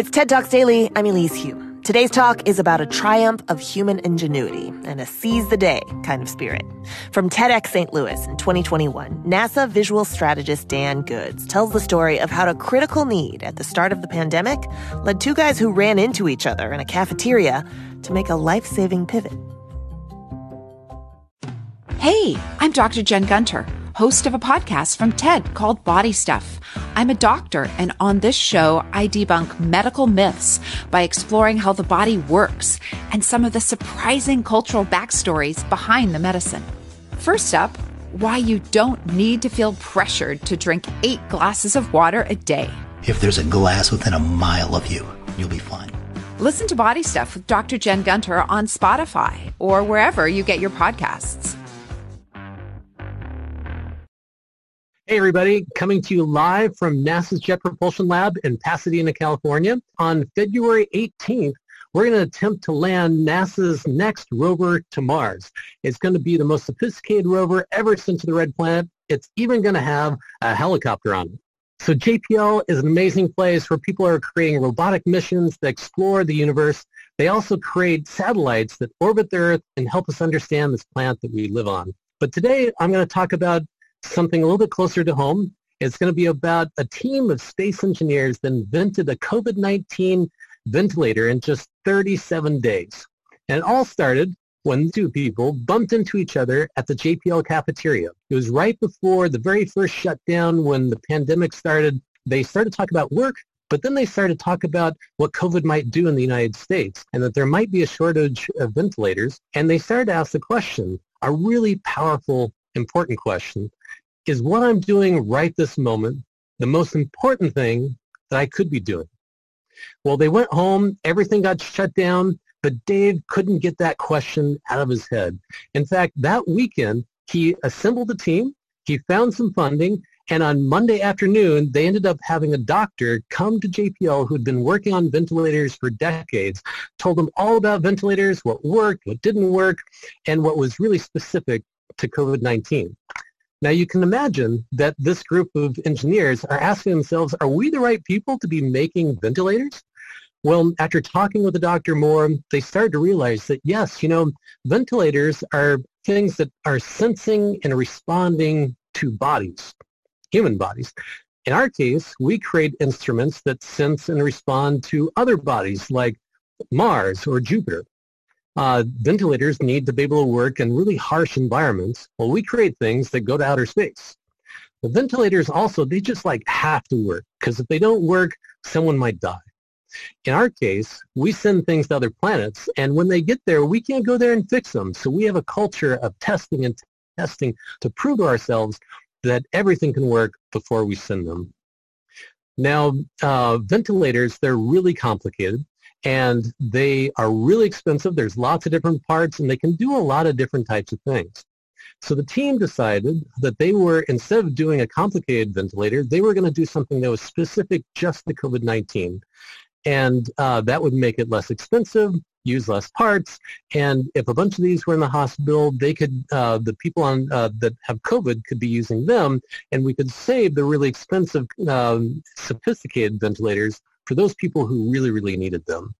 It's TED Talks Daily. I'm Elise Hu. Today's talk is about a triumph of human ingenuity and a seize the day kind of spirit. From TEDx St. Louis in 2021, NASA visual strategist Dan Goods tells the story of how a critical need at the start of the pandemic led two guys who ran into each other in a cafeteria to make a life saving pivot. Hey, I'm Dr. Jen Gunter host of a podcast from TED called Body Stuff. I'm a doctor, and on this show, I debunk medical myths by exploring how the body works and some of the surprising cultural backstories behind the medicine. First up, why you don't need to feel pressured to drink eight glasses of water a day. If there's a glass within a mile of you, you'll be fine. Listen to Body Stuff with Dr. Jen Gunter on Spotify or wherever you get your podcasts. Hey everybody, coming to you live from NASA's Jet Propulsion Lab in Pasadena, California. On February 18th, we're going to attempt to land NASA's next rover to Mars. It's going to be the most sophisticated rover ever sent to the Red Planet. It's even going to have a helicopter on it. So JPL is an amazing place where people are creating robotic missions that explore the universe. They also create satellites that orbit the Earth and help us understand this planet that we live on. But today I'm going to talk about something a little bit closer to home. It's going to be about a team of space engineers that invented a COVID-19 ventilator in just 37 days. And it all started when two people bumped into each other at the JPL cafeteria. It was right before the very first shutdown when the pandemic started. They started to talk about work, but then they started to talk about what COVID might do in the United States and that there might be a shortage of ventilators. And they started to ask the question, a really powerful, important question is what I'm doing right this moment the most important thing that I could be doing? Well, they went home, everything got shut down, but Dave couldn't get that question out of his head. In fact, that weekend, he assembled a team, he found some funding, and on Monday afternoon, they ended up having a doctor come to JPL who'd been working on ventilators for decades, told them all about ventilators, what worked, what didn't work, and what was really specific to COVID-19. Now you can imagine that this group of engineers are asking themselves, are we the right people to be making ventilators? Well, after talking with the doctor more, they started to realize that yes, you know, ventilators are things that are sensing and responding to bodies, human bodies. In our case, we create instruments that sense and respond to other bodies like Mars or Jupiter uh, ventilators need to be able to work in really harsh environments. Well, we create things that go to outer space. The ventilators also, they just like have to work because if they don't work, someone might die. In our case, we send things to other planets, and when they get there, we can't go there and fix them. So we have a culture of testing and testing to prove to ourselves that everything can work before we send them. Now, uh, ventilators, they're really complicated and they are really expensive. There's lots of different parts, and they can do a lot of different types of things. So the team decided that they were, instead of doing a complicated ventilator, they were going to do something that was specific just to COVID-19. And uh, that would make it less expensive, use less parts, and if a bunch of these were in the hospital, they could, uh, the people on uh, that have COVID could be using them, and we could save the really expensive, um, sophisticated ventilators for those people who really, really needed them.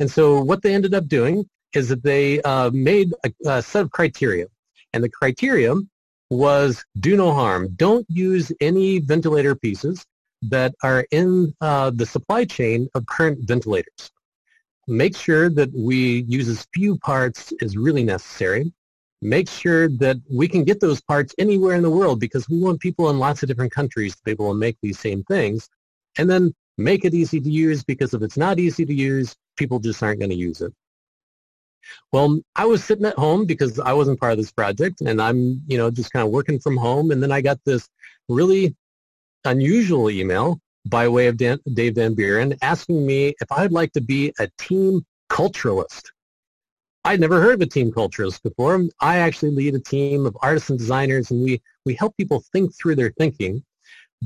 And so what they ended up doing is that they uh, made a, a set of criteria. And the criteria was do no harm. Don't use any ventilator pieces that are in uh, the supply chain of current ventilators. Make sure that we use as few parts as really necessary. Make sure that we can get those parts anywhere in the world because we want people in lots of different countries to be able to make these same things. And then make it easy to use because if it's not easy to use, people just aren't going to use it. Well, I was sitting at home because I wasn't part of this project and I'm, you know, just kind of working from home. And then I got this really unusual email by way of Dan, Dave Van Buren asking me if I'd like to be a team culturalist. I'd never heard of a team culturalist before. I actually lead a team of artists and designers and we, we help people think through their thinking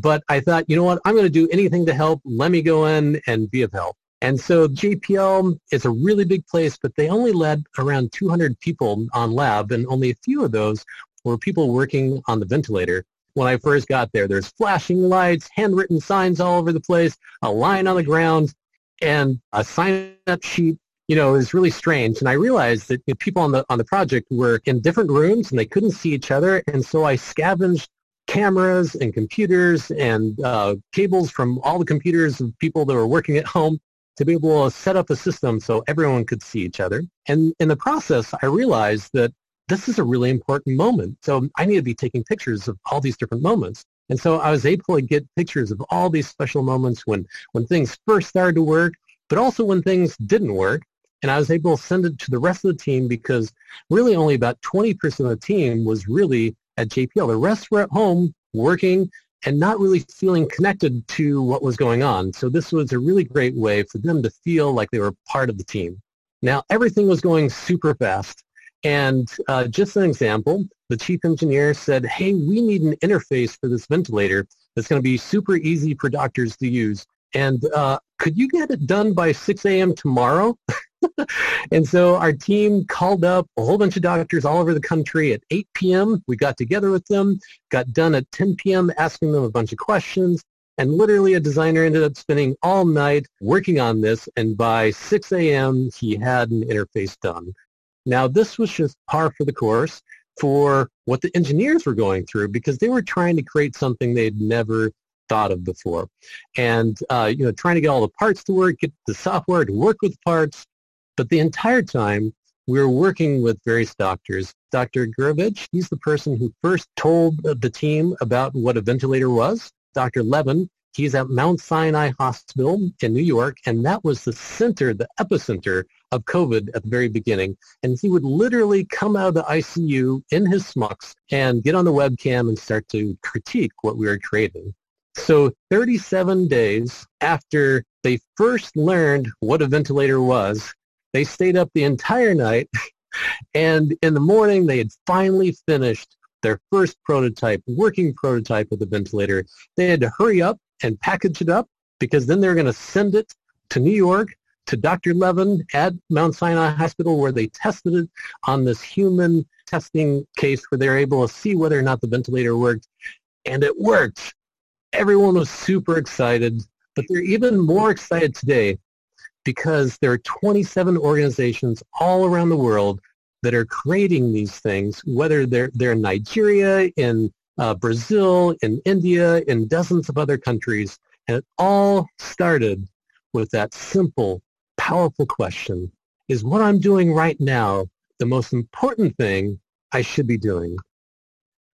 but I thought, you know what, I'm going to do anything to help. Let me go in and be of help. And so JPL is a really big place, but they only led around 200 people on lab, and only a few of those were people working on the ventilator. When I first got there, there's flashing lights, handwritten signs all over the place, a line on the ground. and a sign-up sheet you know, was really strange. And I realized that you know, people on the on the project were in different rooms and they couldn't see each other. And so I scavenged cameras and computers and uh, cables from all the computers of people that were working at home to be able to set up a system so everyone could see each other. And in the process, I realized that this is a really important moment. So I need to be taking pictures of all these different moments. And so I was able to get pictures of all these special moments when, when things first started to work, but also when things didn't work. And I was able to send it to the rest of the team because really only about 20% of the team was really at JPL. The rest were at home working and not really feeling connected to what was going on. So this was a really great way for them to feel like they were part of the team. Now, everything was going super fast. And uh, just an example, the chief engineer said, hey, we need an interface for this ventilator that's going to be super easy for doctors to use. And uh, could you get it done by 6 a.m. tomorrow? and so our team called up a whole bunch of doctors all over the country at 8 p.m. We got together with them, got done at 10 p.m. asking them a bunch of questions. And literally a designer ended up spending all night working on this. And by 6 a.m., he had an interface done. Now, this was just par for the course for what the engineers were going through because they were trying to create something they'd never thought of before. And, uh, you know, trying to get all the parts to work, get the software to work with parts, but the entire time, we were working with various doctors. Dr. Gurevich, he's the person who first told the team about what a ventilator was. Dr. Levin, he's at Mount Sinai Hospital in New York, and that was the center, the epicenter of COVID at the very beginning. And he would literally come out of the ICU in his smucks and get on the webcam and start to critique what we were creating. So 37 days after they first learned what a ventilator was, they stayed up the entire night, and in the morning they had finally finished their first prototype, working prototype of the ventilator. They had to hurry up and package it up because then they're going to send it to New York to Dr. Levin at Mount Sinai Hospital where they tested it on this human testing case where they were able to see whether or not the ventilator worked. And it worked. Everyone was super excited, but they're even more excited today because there are 27 organizations all around the world that are creating these things, whether they're, they're in Nigeria, in uh, Brazil, in India, in dozens of other countries. And it all started with that simple, powerful question, is what I'm doing right now the most important thing I should be doing?